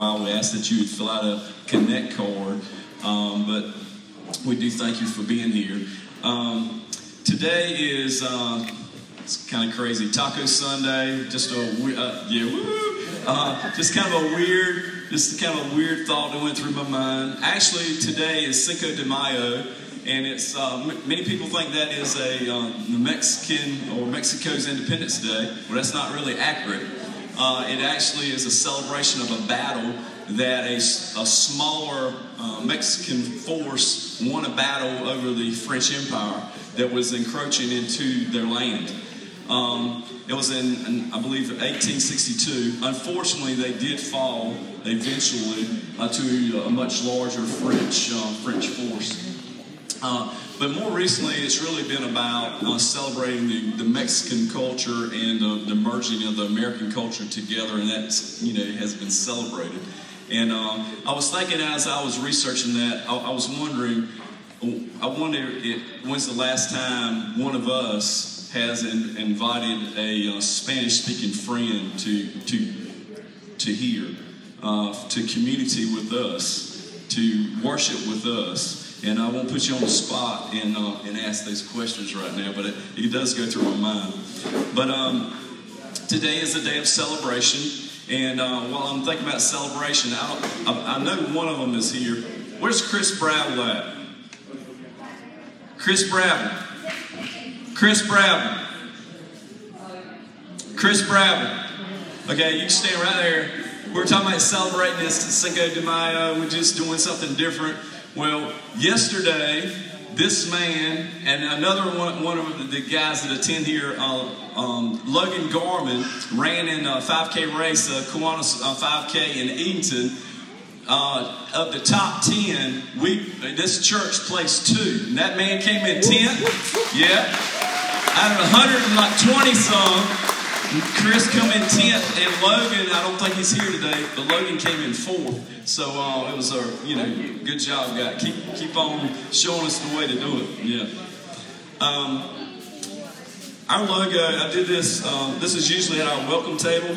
while. We ask that you would fill out a connect card. Um, but we do thank you for being here. Um, today is uh, it's kind of crazy Taco Sunday. Just a uh, yeah, uh, just kind of a weird, just kind of a weird thought that went through my mind. Actually, today is Cinco de Mayo, and it's uh, m- many people think that is a uh, Mexican or Mexico's Independence Day. Well, that's not really accurate. Uh, it actually is a celebration of a battle that a, a smaller uh, Mexican force won a battle over the French Empire that was encroaching into their land. Um, it was in, in, I believe, 1862. Unfortunately, they did fall eventually uh, to a much larger French uh, French force. But more recently, it's really been about uh, celebrating the, the, Mexican culture and uh, the merging of the American culture together, and that you know has been celebrated. And uh, I was thinking as I was researching that, I, I was wondering, I wonder if, when's the last time one of us has in, invited a uh, Spanish-speaking friend to to to here, uh, to community with us, to worship with us. And I won't put you on the spot and uh, and ask those questions right now, but it, it does go through my mind. But um, today is a day of celebration. And uh, while I'm thinking about celebration, I, I, I, know one of them is here. Where's Chris Bradley at? Chris Bradley. Chris Bradley. Chris Bradley. Okay, you can stand right there. We're talking about celebrating this Cinco de Mayo. We're just doing something different. Well, yesterday, this man and another one, one of the guys that attend here, uh, um, Logan Garman, ran in a 5K race, a Kiwanis uh, 5K in Eatonton. Uh, of the top 10, we this church placed two. And that man came in 10th. Yeah. Out of 120 some, Chris come in 10th, and Logan, I don't think he's here today, but Logan came in 4th. So uh, it was a, you know, good job, guy. Keep, keep on showing us the way to do it. Yeah. Um, our logo, I did this, um, this is usually at our welcome table,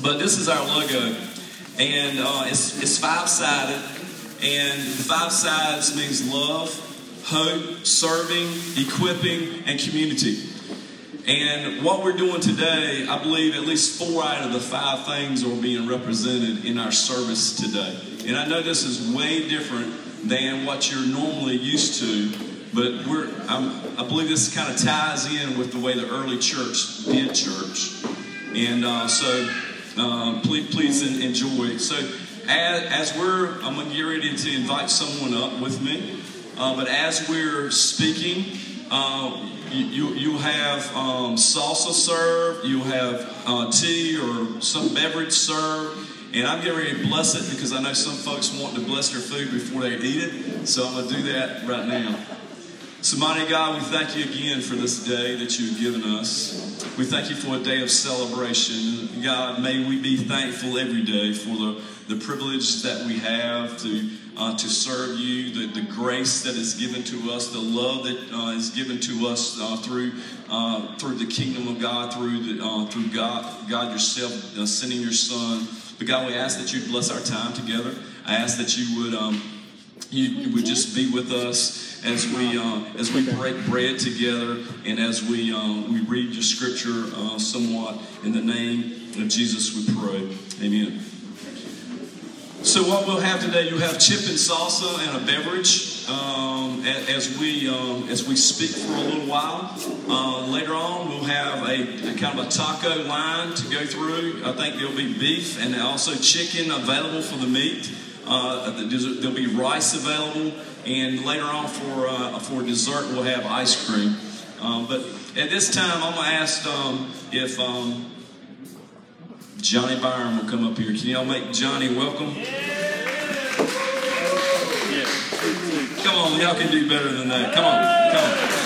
but this is our logo. And uh, it's, it's five sided, and the five sides means love, hope, serving, equipping, and community. And what we're doing today, I believe at least four out of the five things are being represented in our service today. And I know this is way different than what you're normally used to, but we're, I'm, i believe this kind of ties in with the way the early church did church. And uh, so uh, please, please enjoy. So as, as we're, I'm going to get ready to invite someone up with me. Uh, but as we're speaking, uh, you, you, have um, salsa served, you have uh, tea or some beverage served, and I'm getting ready to bless it because I know some folks want to bless their food before they eat it, so I'm going to do that right now. So, mighty God, we thank you again for this day that you've given us. We thank you for a day of celebration. God, may we be thankful every day for the, the privilege that we have to uh, to serve you, the, the grace that is given to us, the love that uh, is given to us uh, through uh, through the kingdom of God, through the, uh, through God, God yourself uh, sending your Son. But God, we ask that you bless our time together. I ask that you would um, you, would just be with us as we as we break bread together and as we we read your scripture somewhat. In the name of Jesus, we pray. Amen. So what we'll have today, you'll have chip and salsa and a beverage um, as we um, as we speak for a little while. Uh, later on, we'll have a, a, kind of a taco line to go through. I think there'll be beef and also chicken available for the meat. Uh, there'll be rice available, and later on for uh, for dessert, we'll have ice cream. Um, but at this time, I'm gonna ask um, if um, Johnny Byron will come up here. Can y'all make Johnny welcome? Come on, y'all can do better than that. Come on, come on.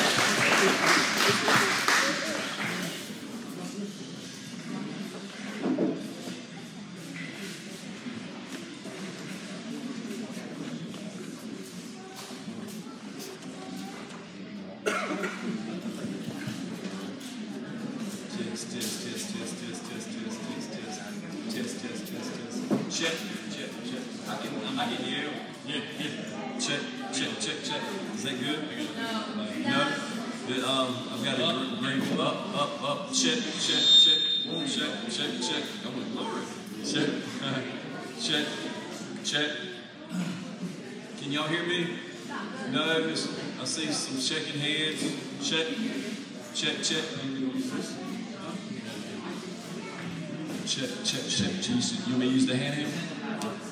The, um, I've got a green up, up, up. Check, check, check. Check, check, check. I'm like, Lord. Check, check, check. Can y'all hear me? No, I see some shaking heads. Check, check, check. Check, check, check. Jesus, you may use the handheld? Uh,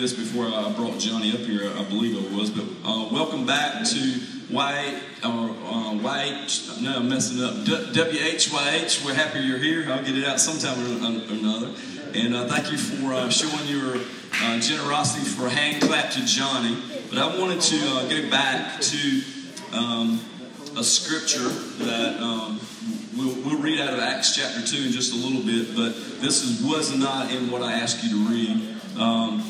this before I brought Johnny up here, I believe it was, but uh, welcome back to White, or uh, no, I'm messing up, WHYH. We're happy you're here. I'll get it out sometime or another. And uh, thank you for uh, showing your uh, generosity for a hand clap to Johnny. But I wanted to uh, go back to um, a scripture that um, we'll, we'll, read out of Acts chapter 2 in just a little bit, but this is, was not in what I asked you to read. Um,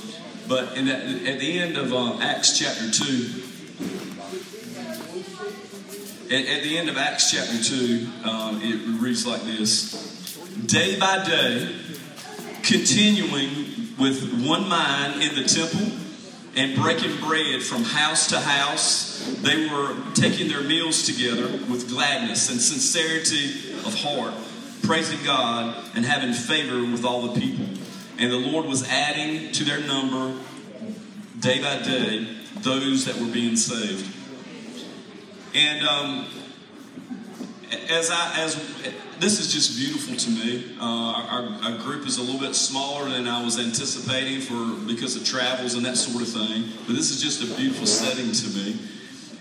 but that, at the end of uh, Acts chapter 2, at, at, the end of Acts chapter 2, um, it reads like this Day by day, continuing with one mind in the temple and breaking bread from house to house. They were taking their meals together with gladness and sincerity of heart, praising God and having favor with all the people. And the Lord was adding to their number day by day those that were being saved. And um, as I as this is just beautiful to me. Uh, our, our, group is a little bit smaller than I was anticipating for because of travels and that sort of thing. But this is just a beautiful setting to me.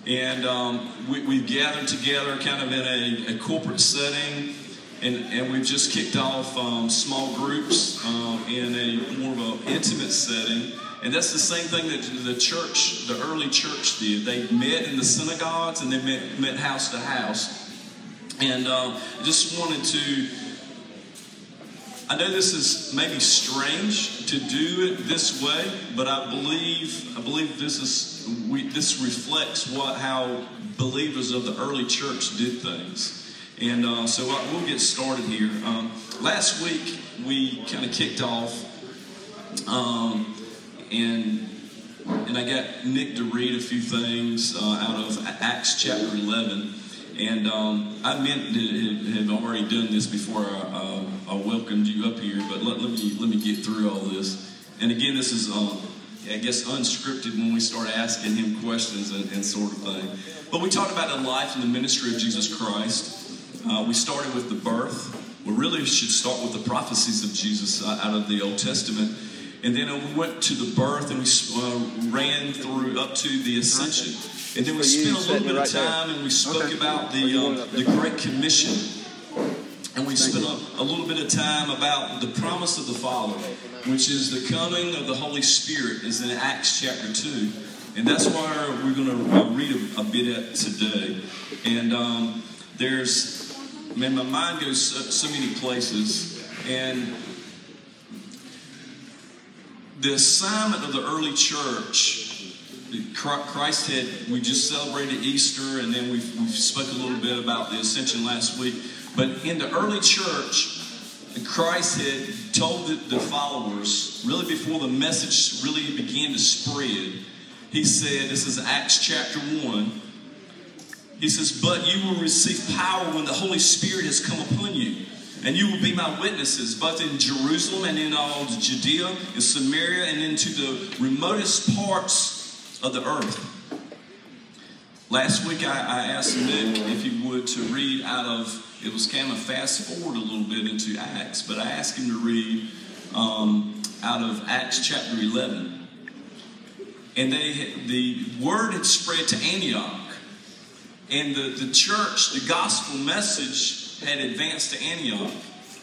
And um, we, have gathered together kind of in a, a corporate setting, and, and, we've just kicked off um, small groups uh, in a more of an intimate setting. And that's the same thing that the church, the early church did. They met in the synagogues and they met, met house to house. And um, I just wanted to. I know this is maybe strange to do it this way, but I believe I believe this is we, this reflects what how believers of the early church did things. And uh, so we'll get started here. Um, last week we kind of kicked off, um, and and I got Nick to read a few things uh, out of Acts chapter eleven. And um, I meant to have already done this before I, uh, I, welcomed you up here, but let, let, me let me get through all this. And again, this is, uh, I guess, unscripted when we start asking him questions and, and, sort of thing. But we talked about the life and the ministry of Jesus Christ. Uh, we started with the birth. We really should start with the prophecies of Jesus uh, out of the Old Testament. And then we went to the birth and we uh, ran through up to the ascension. And then we spent a little bit of time and we spoke okay. about the, um, the Great Commission. And we spent a, a, little bit of time about the promise of the Father, which is the coming of the Holy Spirit, is in Acts chapter 2. And that's why we're going to uh, read a, a bit at today. And um, there's, man, my mind goes so, so many places. And the assignment of the early church Christ had, we just celebrated Easter and then we've, spoke a little bit about the ascension last week. But in the early church, Christ had told the, the followers, really before the message really began to spread, he said, this is Acts chapter 1. He says, But you will receive power when the Holy Spirit has come upon you. And you will be my witnesses, both in Jerusalem and in all Judea and Samaria and into the remotest parts of the earth. Last week I, I asked Nick if he would to read out of, it was kind of fast forward a little bit into Acts, but I asked him to read um, out of Acts chapter 11. And they, the word had spread to Antioch. And the, the church, the gospel message had advanced to Antioch.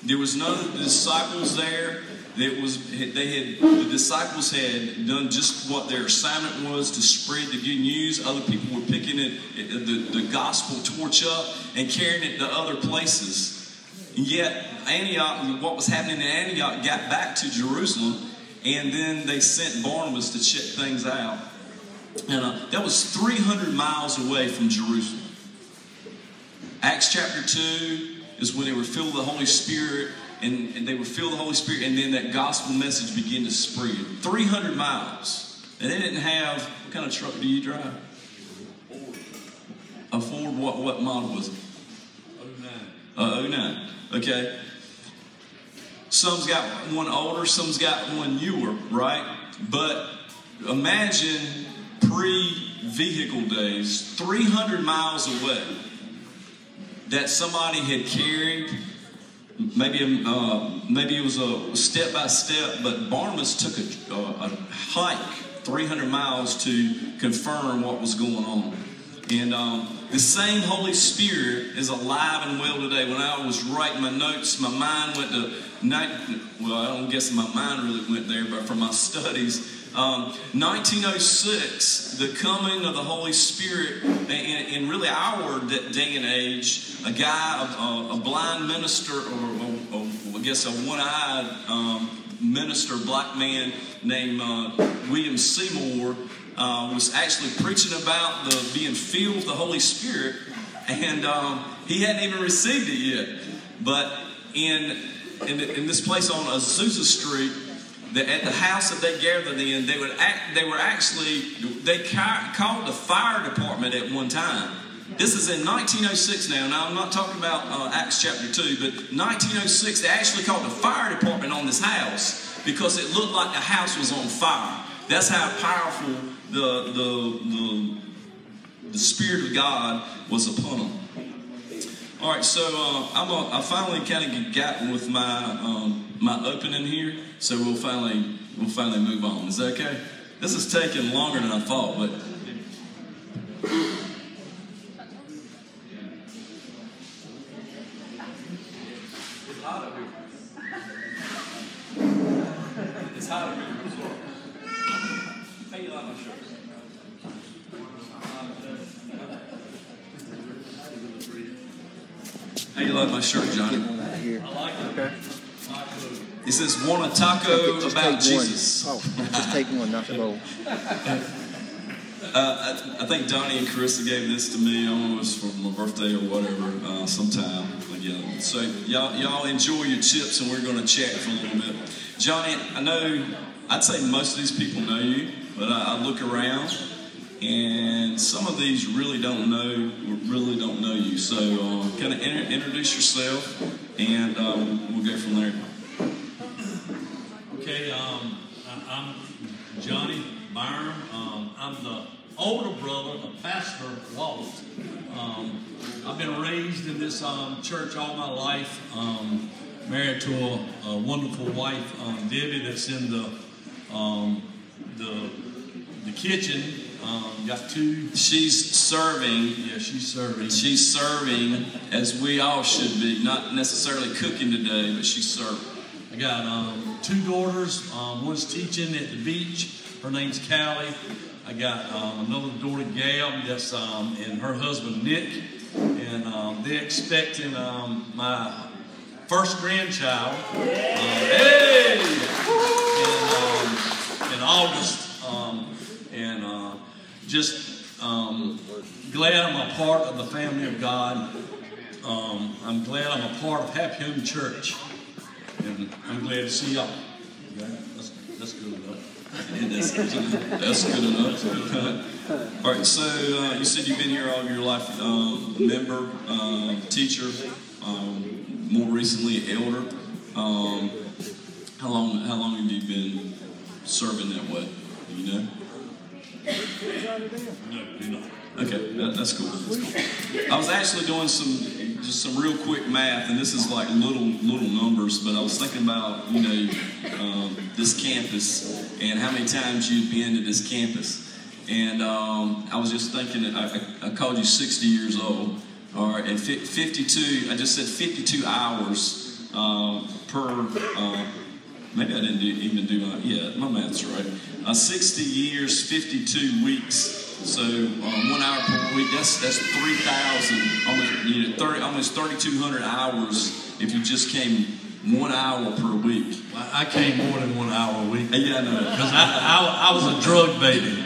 There was none of the disciples there. It was they had the disciples had done just what their assignment was to spread the good news. Other people were picking it the, the gospel torch up and carrying it to other places. And yet Antioch, what was happening in Antioch, got back to Jerusalem, and then they sent Barnabas to check things out. And uh, that was 300 miles away from Jerusalem. Acts chapter 2 is when they were filled with the Holy Spirit, and, and they were filled with the Holy Spirit, and then that gospel message began to spread. 300 miles. And they didn't have, what kind of truck do you drive? A Ford, what, what model was it? 09. Uh, 09. Okay. Some's got one older, some's got one newer, right? But imagine pre vehicle days, 300 miles away, that somebody had carried. Maybe, uh, maybe it was a step by step, but Barnabas took a, a, a hike 300 miles to confirm what was going on. And um, the same Holy Spirit is alive and well today. When I was writing my notes, my mind went to. Well, I don't guess my mind really went there, but for my studies, um, 1906, the coming of the Holy Spirit, in, in really our day and age, a guy, a, a blind minister, or, or, or, I guess a one-eyed um, minister, black man named uh, William Seymour, uh, was actually preaching about the being filled with the Holy Spirit, and um, he hadn't even received it yet. But in in, in this place on Azusa Street, at the house that they gathered in, they would act, they were actually they ca- called the fire department at one time. This is in 1906 now. Now I'm not talking about uh, Acts chapter two, but 1906 they actually called the fire department on this house because it looked like the house was on fire. That's how powerful the, the, the, the Spirit of God was upon them. All right, so uh, I'm a, I finally kind of got with my um, my opening here, so we'll finally we'll finally move on. Is that okay? This is taking longer than I thought, but. It's hot up here. How you like my shirt? How you like my shirt, Johnny? I like it. Okay. It says, "Want a taco Just about Jesus." Oh, just take one, not the. Uh, I, I think Donnie and Carissa gave this to me. I don't know if it's for my birthday or whatever, uh, sometime. Yeah, so y'all, y'all enjoy your chips, and we're going to chat for a little bit. Johnny, I know. I'd say most of these people know you, but I, I look around, and some of these really don't know, really don't know you. So, uh, kind of inter- introduce yourself, and um, we'll go from there. Okay, um, I- I'm Johnny Byron. Um, I'm the older brother of Pastor Walt. Um, I've been raised in this um, church all my life. Um, married to a, a wonderful wife, um, Debbie, that's in the um, the the kitchen. Um, got two. She's serving Yeah, she's serving. She's serving as we all should be, not necessarily cooking today, but she's serving. I got um, two daughters. Um, one's teaching at the beach. Her name's Callie. I got um, another daughter, Gab, that's um, and her husband Nick, and um, they're expecting um, my first grandchild. Hey, in, in August, and uh, just glad I'm a part of the family of God. I'm glad I'm a part of Happy Home Church. I'm glad to see y'all. That's, that's good enough. That's, that's good enough. All right, so uh, you said you've been here all your life, um, member, um, teacher, um, more recently elder. Um, how long? How long have you been serving that way? Do you know? No, you're not. Okay, that, that's cool. I was actually doing some just some real quick math, and this is like little little numbers, but I was thinking about you know um, this campus and how many times you've been to this campus, and um, I was just thinking that I, I, called you 60 years old, right, and 52. I just said 52 hours uh, per. Uh, Maybe I didn't do, even do my, yeah, my math's right. Uh, 60 years, 52 weeks. So um, one hour per week, that's that's 3,000, almost, you know, 30, almost 3,200 hours if you just came one hour per week. I, I came more than one hour a week. Yeah, I know. Because I, I, I was a drug baby.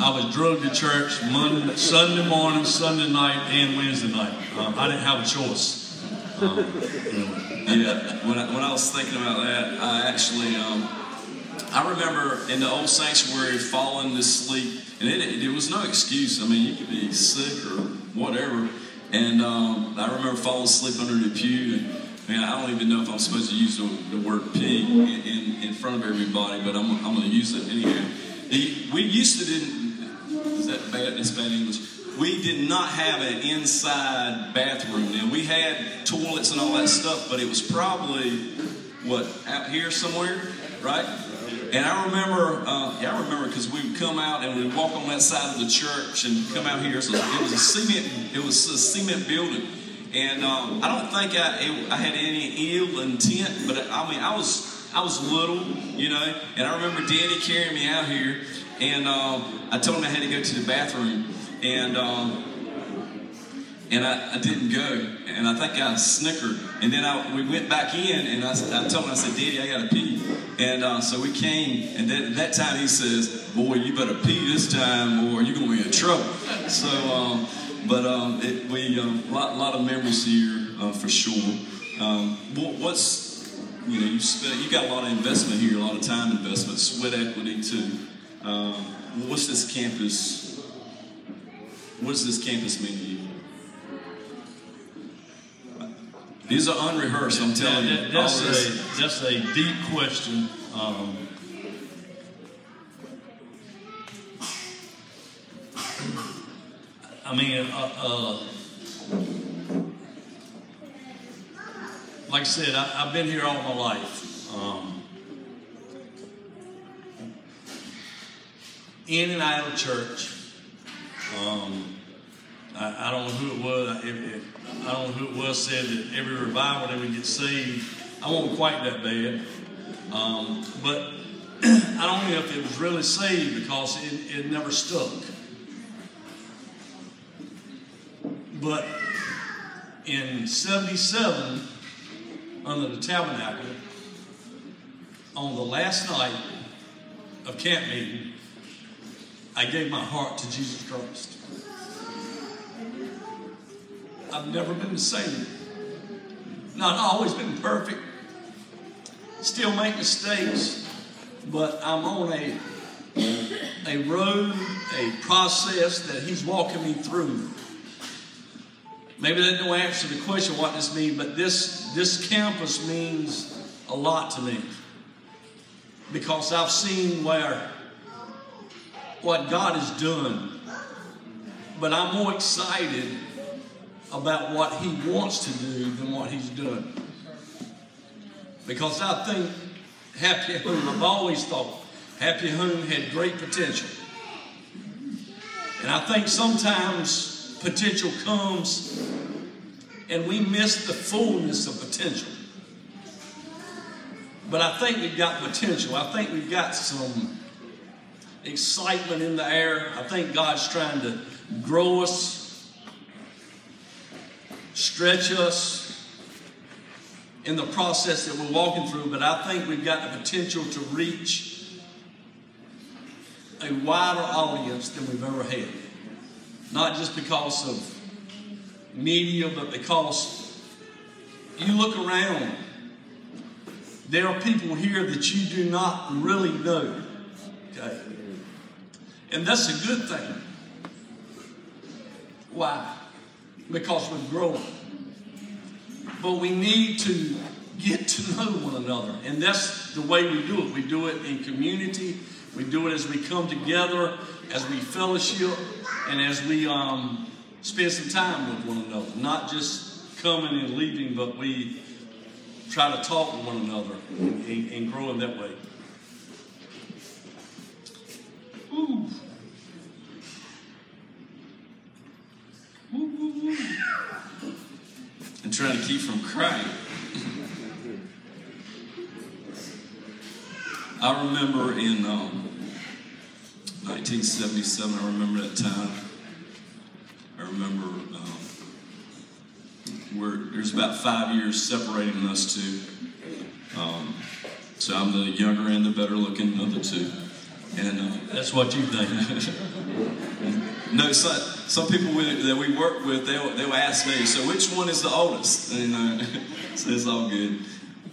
I was drugged to church Monday, Sunday morning, Sunday night, and Wednesday night. Um, I didn't have a choice. Um, Yeah, when I, when I was thinking about that, I actually, um, I remember in the old sanctuary falling asleep, and it, it was no excuse. I mean, you could be sick or whatever, and um, I remember falling asleep under the pew. And, man, I don't even know if I'm supposed to use the, the word pig in, in, in front of everybody, but I'm, I'm going to use it anyway. We used to didn't. Is that bad? It's bad English. We did not have an inside bathroom. Now we had toilets and all that stuff, but it was probably what out here somewhere, right? And I remember, uh, yeah, I remember because we would come out and we'd walk on that side of the church and come out here. So it was a cement, it was a cement building, and um, I don't think I, it, I had any ill intent, but I mean, I was I was little, you know, and I remember Daddy carrying me out here, and um, I told him I had to go to the bathroom, and um, and I, I didn't go, and I think I snickered, and then I, we went back in, and I, I told him I said, Daddy, I got to pee, and uh, so we came, and then, that time he says, Boy, you better pee this time, or you're gonna be in trouble. So, um, but um, it, we a um, lot, lot of memories here uh, for sure. Um, what, what's you know, you spent, you got a lot of investment here, a lot of time investment, sweat equity too. Um, what's this campus? What does this campus mean to you? These are unrehearsed. I'm telling that, you. That's a that's a deep question. Um, I mean, uh, uh, like I said, I, have been here all my life. Um, in and out of church. Um, I, I, don't know who it was. If, if, I don't know who it was said that every revival they would get saved. I wasn't quite that bad, um, but I don't know if it was really saved because it, it never stuck. But in '77, under the tabernacle on the last night of camp meeting, I gave my heart to Jesus Christ. I've never been the same. Not always been perfect. Still make mistakes, but I'm on a a road, a process that He's walking me through. Maybe that don't answer the question what this means, but this, this campus means a lot to me. Because I've seen where what God has done. But I'm more excited about what He wants to do than what He's done. Because I think Happy Home, I've always thought Happy Home had great potential. And I think sometimes potential comes and we miss the fullness of potential. But I think we've got potential. I think we've got some excitement in the air. I think God's trying to grow us, stretch us in the process that we're walking through. But I think we've got the potential to reach a wider audience than we've ever had. Not just because of media, but because you look around, there are people here that you do not really know. Okay? And that's a good thing. Why? Because we're growing. But we need to get to know one another. And that's the way we do it. We do it in community. We do it as we come together, as we fellowship, and as we um, spend some time with one another. Not just coming and leaving, but we try to talk with one another and, and, and grow in that way. Ooh. And trying to keep from crying. I remember in um, 1977, I remember that time. I remember um, where there's about five years separating us two. Um, so I'm the younger and the better looking of the two. And uh, That's what you think. no, so, some people we, that we work with, they'll, they'll ask me, so which one is the oldest? And uh, so it's all good.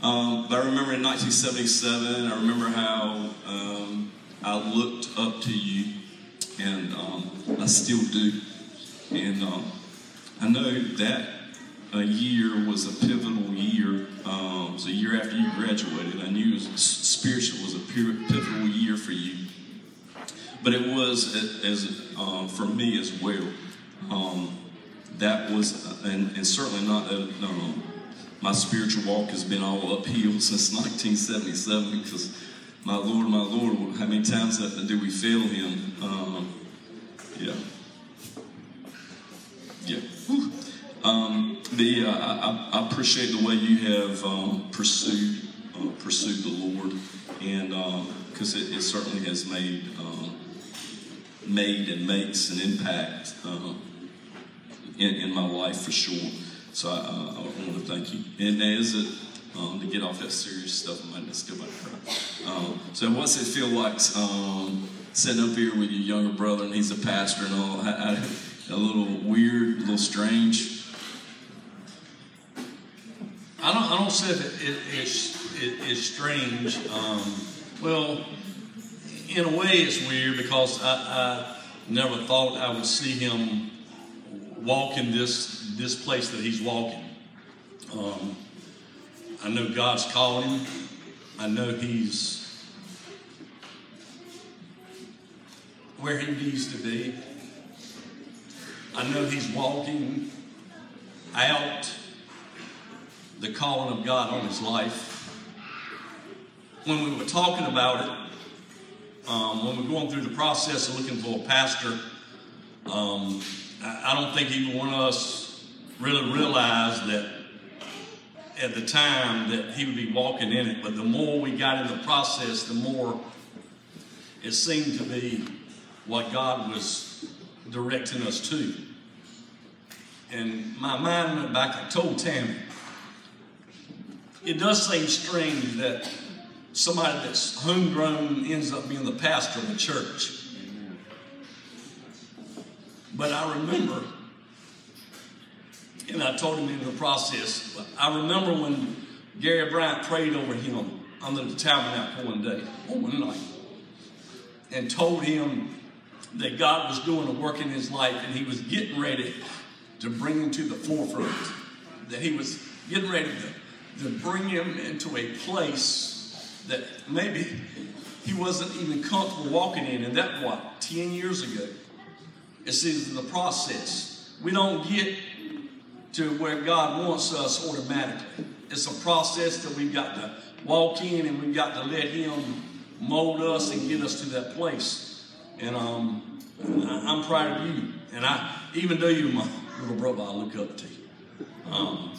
Um, but I remember in 1977, I remember how um, I looked up to you, and um, I still do. And um, I know that a year was a pivotal year. Um, it was a year after you graduated. I knew spiritual was a pivotal year for you. But it was as um, for me as well. Um, that was, and, and certainly not. Uh, um, my spiritual walk has been all uphill since 1977 because my Lord, my Lord, how many times do we fail Him? Um, yeah. Yeah. Um, the, uh, I, I, appreciate the way you have um, pursued uh, pursued the Lord, and because um, it, it, certainly has made um, made and makes an impact uh, in, in, my life for sure. So I, I, I, want to thank you. And as it um, to get off that serious stuff, I might just go back cry. Um, so what's it feel like sitting up here with your younger brother, and he's a pastor and all? a little weird, a little strange. I don't, I don't say that it, it's, it, it's strange. Um, well, in a way, it's weird because I, I never thought I would see him walking this this place that he's walking. Um, I know God's called him. I know he's where he needs to be. I know he's walking out the calling of God on his life. When we were talking about it, um, when we're going through the process of looking for a pastor, um, I, don't think either one of us really realized that at the time that he would be walking in it. But the more we got in the process, the more it seemed to be what God was directing us to. And my mind went back, I told Tammy, it does seem strange that somebody that's homegrown ends up being the pastor of a church. But I remember, and I told him in the process, I remember when Gary Bryant prayed over him under the tabernacle one day, one night, and told him that God was doing a work in his life and he was getting ready to bring him to the forefront. That he was getting ready to, to bring him into a place that maybe he wasn't even comfortable walking in. And that, what, 10 years ago? It's in the process. We don't get to where God wants us automatically. It's a process that we've got to walk in and we've got to let Him mold us and get us to that place. And um, I'm proud of you. And I, even though you're my little brother, I look up to you. Um,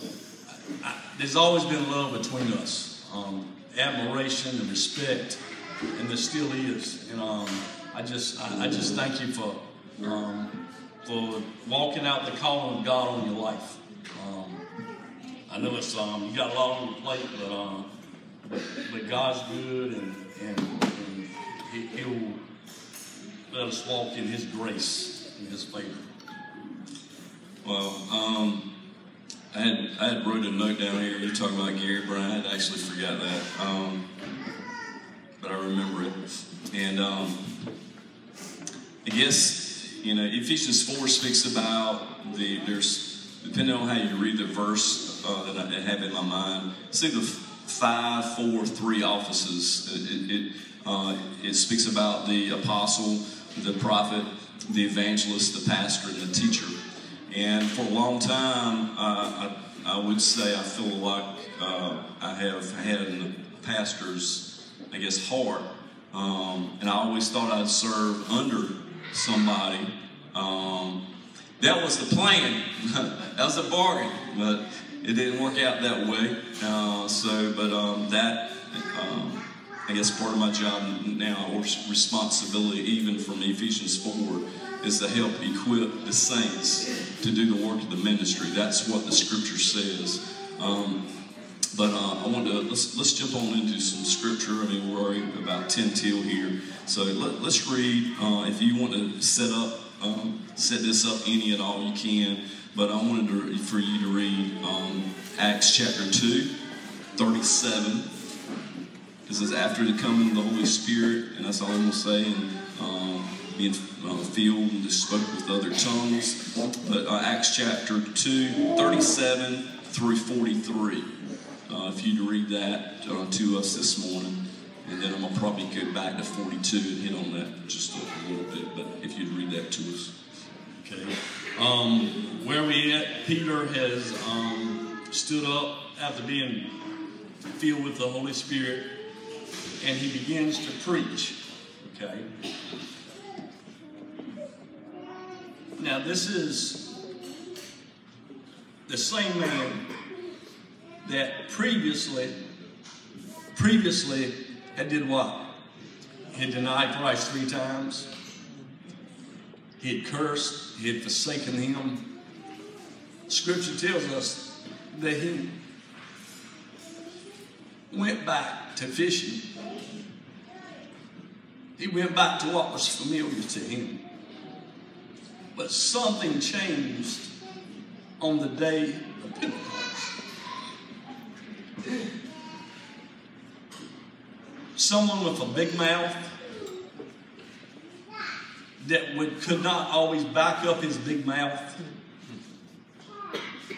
I, there's always been love between us, um, admiration and respect, and there still is. And um, I just, I, I, just thank you for, um, for walking out the calling of God on your life. Um, I know it's um, you got a lot on your plate, but um, but, but God's good, and and, and he, He'll let us walk in His grace and His favor. Well, um, I had I had wrote a note down here. You're talking about Gary Bryant. I actually forgot that, um, but I remember it. And um, I guess you know Ephesians four speaks about the there's depending on how you read the verse uh, that I have in my mind. See the five, four, three offices. It, it, uh, it speaks about the apostle, the prophet, the evangelist, the pastor, and the teacher. And for a long time, uh, I, I would say I feel like uh, I have had the pastor's, I guess, heart. Um, and I always thought I'd serve under somebody. Um, that was the plan. that was a bargain, but it didn't work out that way. Uh, so, but um, that, um, I guess, part of my job now, or responsibility, even from Ephesians 4, is to help equip the saints to do the work of the ministry. That's what the scripture says. Um, But uh, I want to let's let's jump on into some scripture. I mean, we're already about ten till here, so let, us read. Uh, if you want to set up um, set this up any at all, you can. But I wanted to, for you to read um, Acts chapter 2, 37. This is after the coming of the Holy Spirit, and that's all I'm going to say. And being uh, filled and spoke with other tongues. But uh, Acts chapter 2, 37 through 43. Uh, if you'd read that uh, to us this morning. And then I'm going to probably go back to 42 and hit on that just a little bit. But if you'd read that to us. Okay. Um, where we at, Peter has um, stood up after being filled with the Holy Spirit and he begins to preach. Okay. Now, this is the same man that previously, previously had did what? He had denied Christ three times. He had cursed. He had forsaken him. Scripture tells us that he went back to fishing. He went back to what was familiar to him. But something changed on the day of Pentecost. Someone with a big mouth that would, could not always back up his big mouth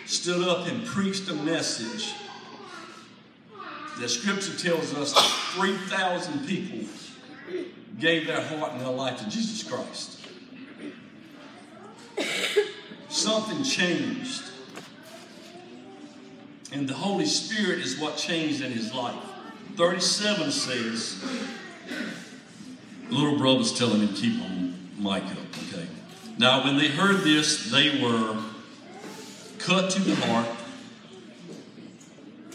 stood up and preached a message that scripture tells us that 3,000 people gave their heart and their life to Jesus Christ. Something changed. And the Holy Spirit is what changed in his life. 37 says, little brother's telling him, keep on mic up, okay? Now, when they heard this, they were cut to the heart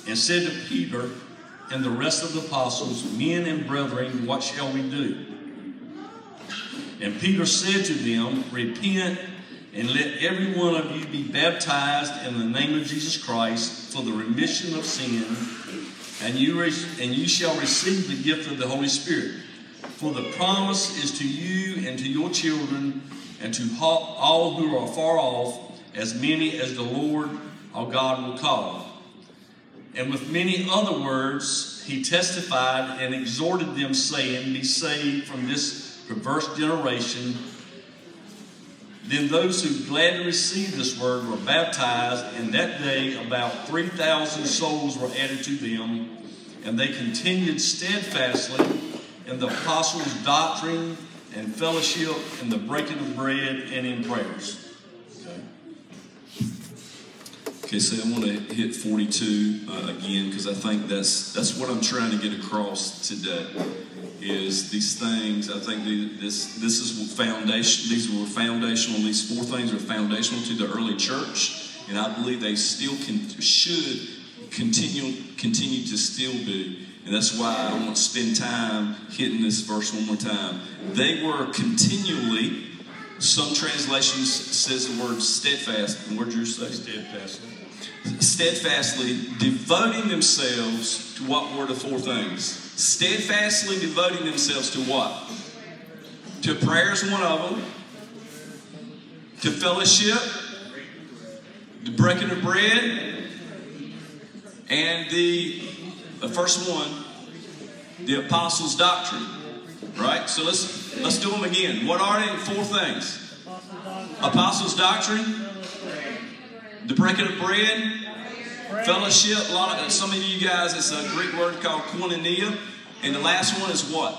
and said to Peter and the rest of the apostles, Men and brethren, what shall we do? And Peter said to them, Repent and let every one of you be baptized in the name of Jesus Christ for the remission of sin, and you, re- and you shall receive the gift of the Holy Spirit. For the promise is to you and to your children and to all who are far off, as many as the Lord our God will call. And with many other words, he testified and exhorted them, saying, Be saved from this perverse generation. Then those who gladly received this word were baptized, and that day about 3,000 souls were added to them, and they continued steadfastly in the apostles' doctrine and fellowship, in the breaking of bread, and in prayers. Okay, so I want to hit 42 uh, again because I think that's that's what I'm trying to get across today. Is these things? I think this this is foundation. These were foundational. These four things are foundational to the early church, and I believe they still can should continue continue to still be. And that's why I want to spend time hitting this verse one more time. They were continually. Some translations says the word steadfast. And where'd yours say? Steadfastly steadfastly devoting themselves to what were the four things? Steadfastly devoting themselves to what? To prayers, one of them. To fellowship. The breaking of bread. And the, the first one, the apostles' doctrine. Right? So let's let's do them again. What are they? Four things. Apostles' doctrine the breaking of bread, fellowship. A lot of uh, some of you guys, it's a Greek word called koinonia, and the last one is what?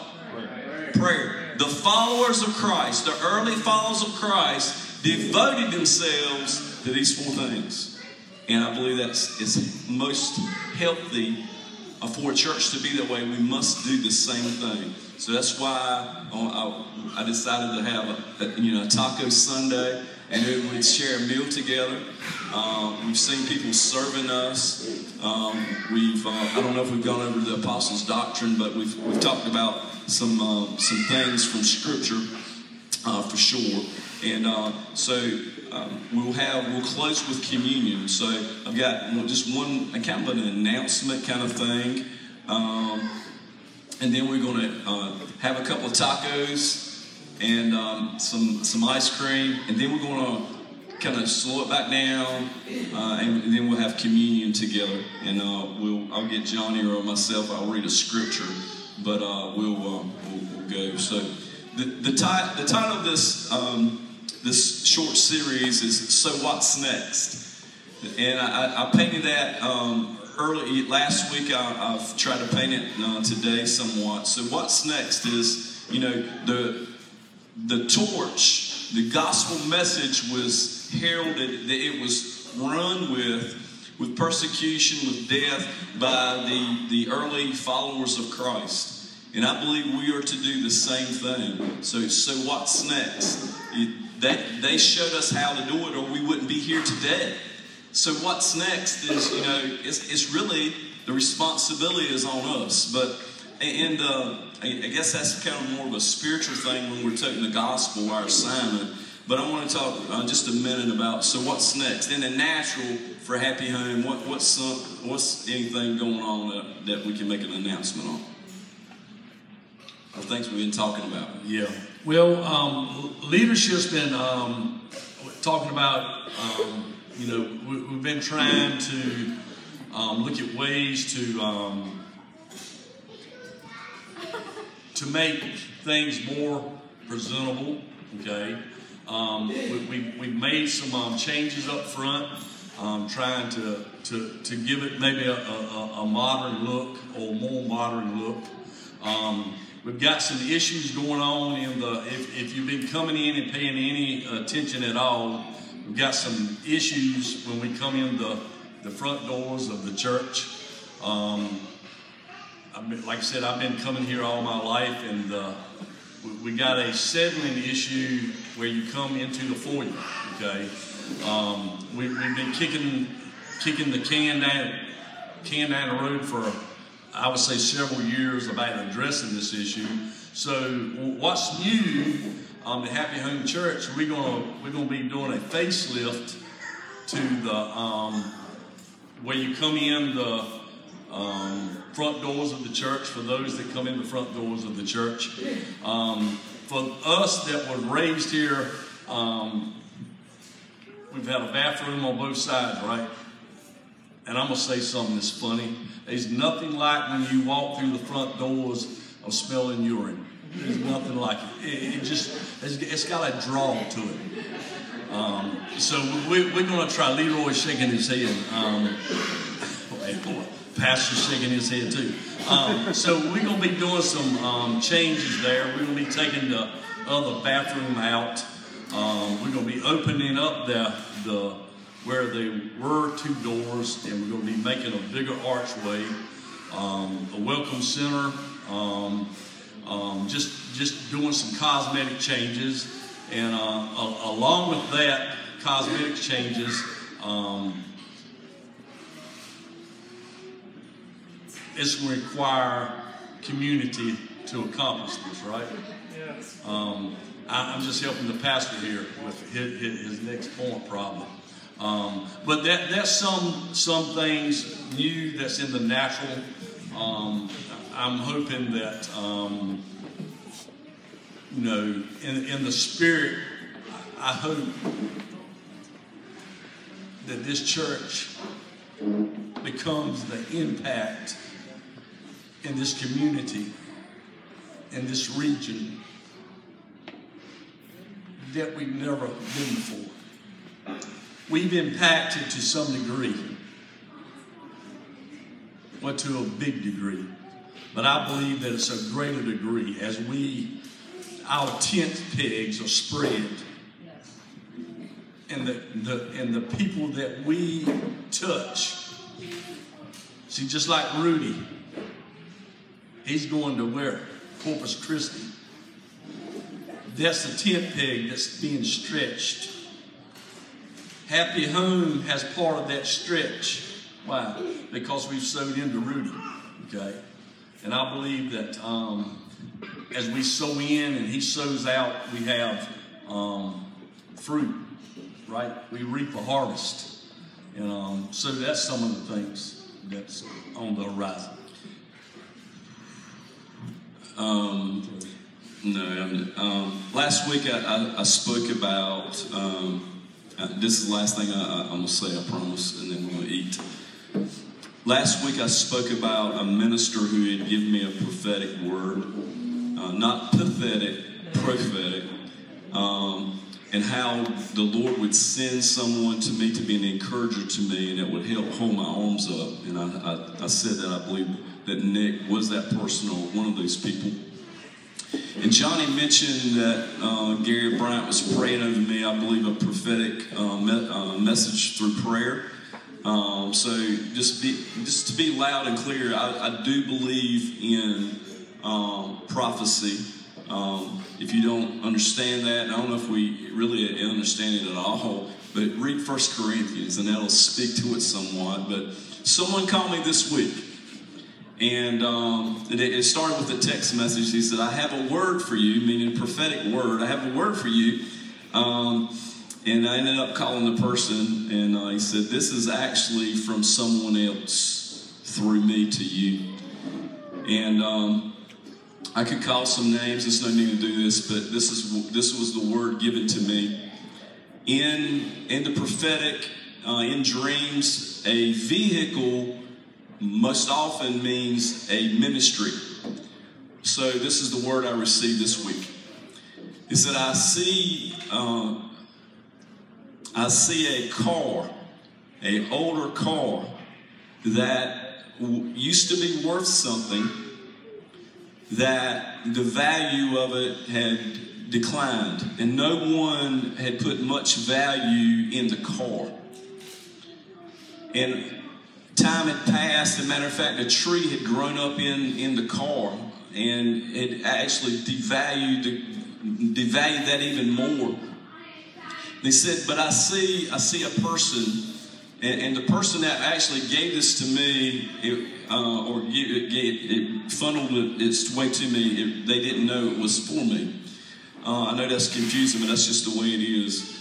Prayer. The followers of Christ, the early followers of Christ, devoted themselves to these four things, and I believe that's it's most healthy for a church to be that way. We must do the same thing. So that's why uh, I, I decided to have a, a you know a taco Sunday and we would share a meal together. Um, we've seen people serving us. Um, we've uh, I don't know if we've gone over the apostles' doctrine, but we've we've talked about some uh, some things from Scripture. uh, for sure. And uh, so um, we'll have we'll close with communion. So I've got just one kind of an announcement kind of thing, um, and then we're going to uh, have a couple of tacos and um, some some ice cream, and then we're going to kind of slow it back down, uh, and, and, then we'll have communion together. And uh, we'll I'll get Johnny or myself. I'll read a scripture, but uh, we'll, uh, we'll, we'll go. So the the, ti- the title of this um, this short series is "So What's Next," and I, I painted that. Um, early last week, I, have tried to paint it uh, today somewhat. So, what's next is, you know, the the torch, the gospel message was heralded, that it was run with, with persecution, with death by the, the early followers of Christ. And I believe we are to do the same thing. So, so what's next? It, that, they showed us how to do it, or we wouldn't be here today. So what's next is, you know, it's, it's really the responsibility is on us. But and uh, I guess that's kind of more of a spiritual thing when we're taking the gospel, our assignment. But I want to talk uh, just a minute about so what's next in the natural for Happy Home. What, what's some, what's anything going on that, that we can make an announcement on? Or things we've been talking about. Yeah. Well, um, leadership's been um, talking about. Um, you know, we, have been trying to um, look at ways to to make things more presentable. Okay um, we, we, we made some um, changes up front, um, trying to, to, to give it maybe a, a, a modern look or more modern look. Um, we've got some issues going on in the, if, if you've been coming in and paying any attention at all, we've got some issues when we come in the, the front doors of the church. Um, been, like I said, I've been coming here all my life and uh, we got a settling issue where you come into the foyer. Okay, um, we, have been kicking kicking the can down can down the road for I would say several years about addressing this issue. So what's new um, at Happy Home Church? We're gonna we're gonna be doing a facelift to the um, where you come in the um, front doors of the church for those that come in the front doors of the church. Um, for us that were raised here, um, we've had a bathroom on both sides, right? And I'm going to say something that's funny. There's nothing like when you walk through the front doors of smelling urine. There's nothing like it. It, it just, it's, it's got a draw to it. Um, so we, are going to try. Leroy shaking his head. Um, pastor's shaking his head too. Um, so we're going to be doing some um, changes there. We're going to be taking the other bathroom out. Um, we're going to be opening up the, the where there were two doors, and we're going to be making a bigger archway, um, a welcome center. Um, um, just just doing some cosmetic changes, and uh, a, along with that cosmetic changes. Um, it's going to require community to accomplish this, right? Yes. Um, I, am just helping the pastor here with his, his next point problem. Um, but that, that's some some things new that's in the natural. Um, I'm hoping that um, you know in in the spirit. I hope that this church becomes the impact in this community, in this region, that we've never been before. We've impacted to some degree, but to a big degree. But I believe that it's a greater degree as we, our tent pegs are spread. And the, the, and the people that we touch, see, just like Rudy, He's going to where? Corpus Christi. That's the tent peg that's being stretched. Happy Home has part of that stretch. Why? Because we've sowed into Rudy. Okay? And I believe that um, as we sow in and he sows out, we have um, fruit, right? We reap a harvest. And um, so that's some of the things that's on the horizon. Um, no, um, last week I, I, I spoke about, um, uh, this is the last thing I, am to say, I promise, and then we're to eat. Last week I spoke about a minister who had given me a prophetic word, uh, not pathetic, prophetic, um, and how the Lord would send someone to me to be an encourager to me and it would help hold my arms up. And I, I, I said that I believe that Nick was that person or one of those people. And Johnny mentioned that uh, Gary Bryant was praying over me, I believe, a prophetic uh, me- uh, message through prayer. Um, so just be just to be loud and clear, I, I do believe in um, prophecy. Um, if you don't understand that, I don't know if we really understand it at all, but read First Corinthians and that'll speak to it somewhat. But someone called me this week, and um, it started with a text message. He said, "I have a word for you," meaning a prophetic word. I have a word for you. Um, and I ended up calling the person, and uh, he said, This is actually from someone else through me to you. And um, I could call some names, there's no need to do this, but this, is, this was the word given to me. In, in the prophetic, uh, in dreams, a vehicle most often means a ministry. So this is the word I received this week. He said, I see. Uh, I see a car, a older car that used to be worth something that the value of it had declined and no one had put much value in the car. And time had passed, as a matter of fact, a tree had grown up in, in the car and it actually devalued, devalued that even more. They said, but I see, I see a person, and, and the person that actually gave this to me, it, uh, or it, it, funneled its way to me, it, they didn't know it was for me. Uh, I know that's confusing, but that's just the way it is.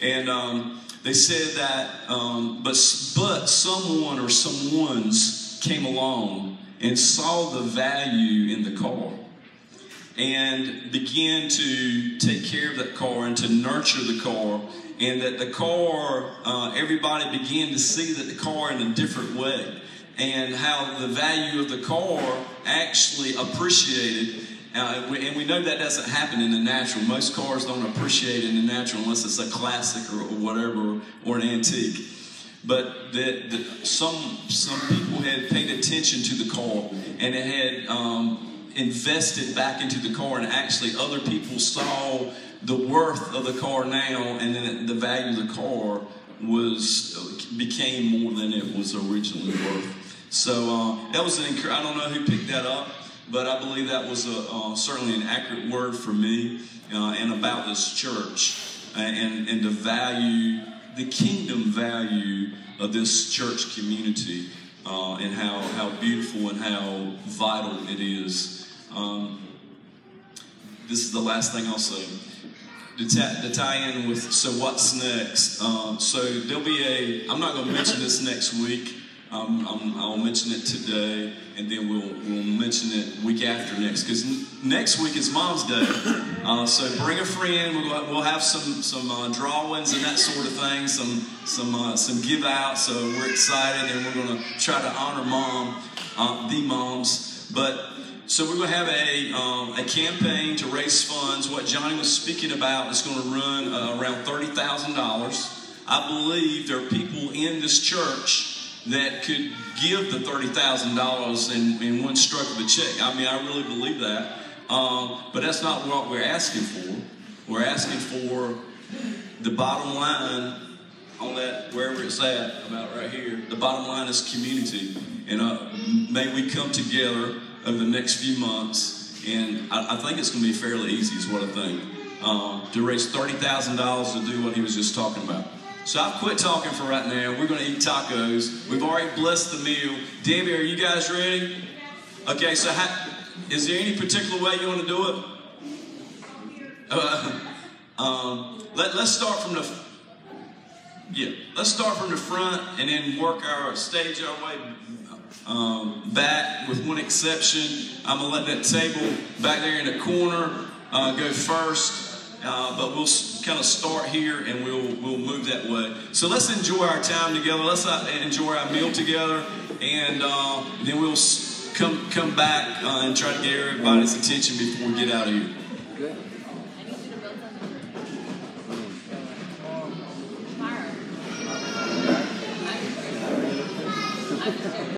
And um, they said that, um, but but someone or someone's came along and saw the value in the car and began to take care of that car and to nurture the car and that the car uh, everybody began to see that the car in a different way and how the value of the car actually appreciated and we know that doesn't happen in the natural. Most cars don't appreciate in the natural unless it's a classic or, or whatever or an antique. But that, some some people had paid attention to the car and it had um, invested back into the car, and actually other people saw the worth of the car now, and then the value of the car was became more than it was originally worth. So uh, that was an I don't know who picked that up, but I believe that was a, uh, certainly an accurate word for me uh, and about this church and and the value, the kingdom value of this church community. Uh, and how, how beautiful and how vital it is um, this is the last thing I'll say. To, ta- to tie in with so what's next? Um, so there'll be a. I'm not going to mention this next week. Um, i will mention it today, and then we'll we'll mention it week after next. Because n- next week is Mom's Day, uh, so bring a friend. We'll, we'll have some some uh, drawings and that sort of thing, some some uh, some give out. So we're excited, and we're going to try to honor Mom, uh, the moms. But so we're going to have a, um, a campaign to raise funds. What Johnny was speaking about is going to run uh, around $30,000. I believe there are people in this church that could give the $30,000 in, in one stroke of a check. I mean, I really believe that. Um, but that's not what we're asking for. We're asking for the bottom line on that, wherever it's at, about right here. The bottom line is community. And uh, may we come together over the next few months, and I, I think it's going to be fairly easy, is what I think, um, to raise $30,000 to do what he was just talking about. So I've quit talking for right now. We're going to eat tacos. We've already blessed the meal. Debbie, are you guys ready? Okay, so how, is there any particular way you want to do it? Uh, um, let, let's start from the yeah. Let's start from the front and then work our stage our way um, back. With one exception, I'm gonna let that table back there in the corner uh, go first, uh, but we'll kind of start here and we'll we'll move that way. So let's enjoy our time together. Let's uh, enjoy our meal together, and uh, then we'll come come back uh, and try to get everybody's attention before we get out of here. Good.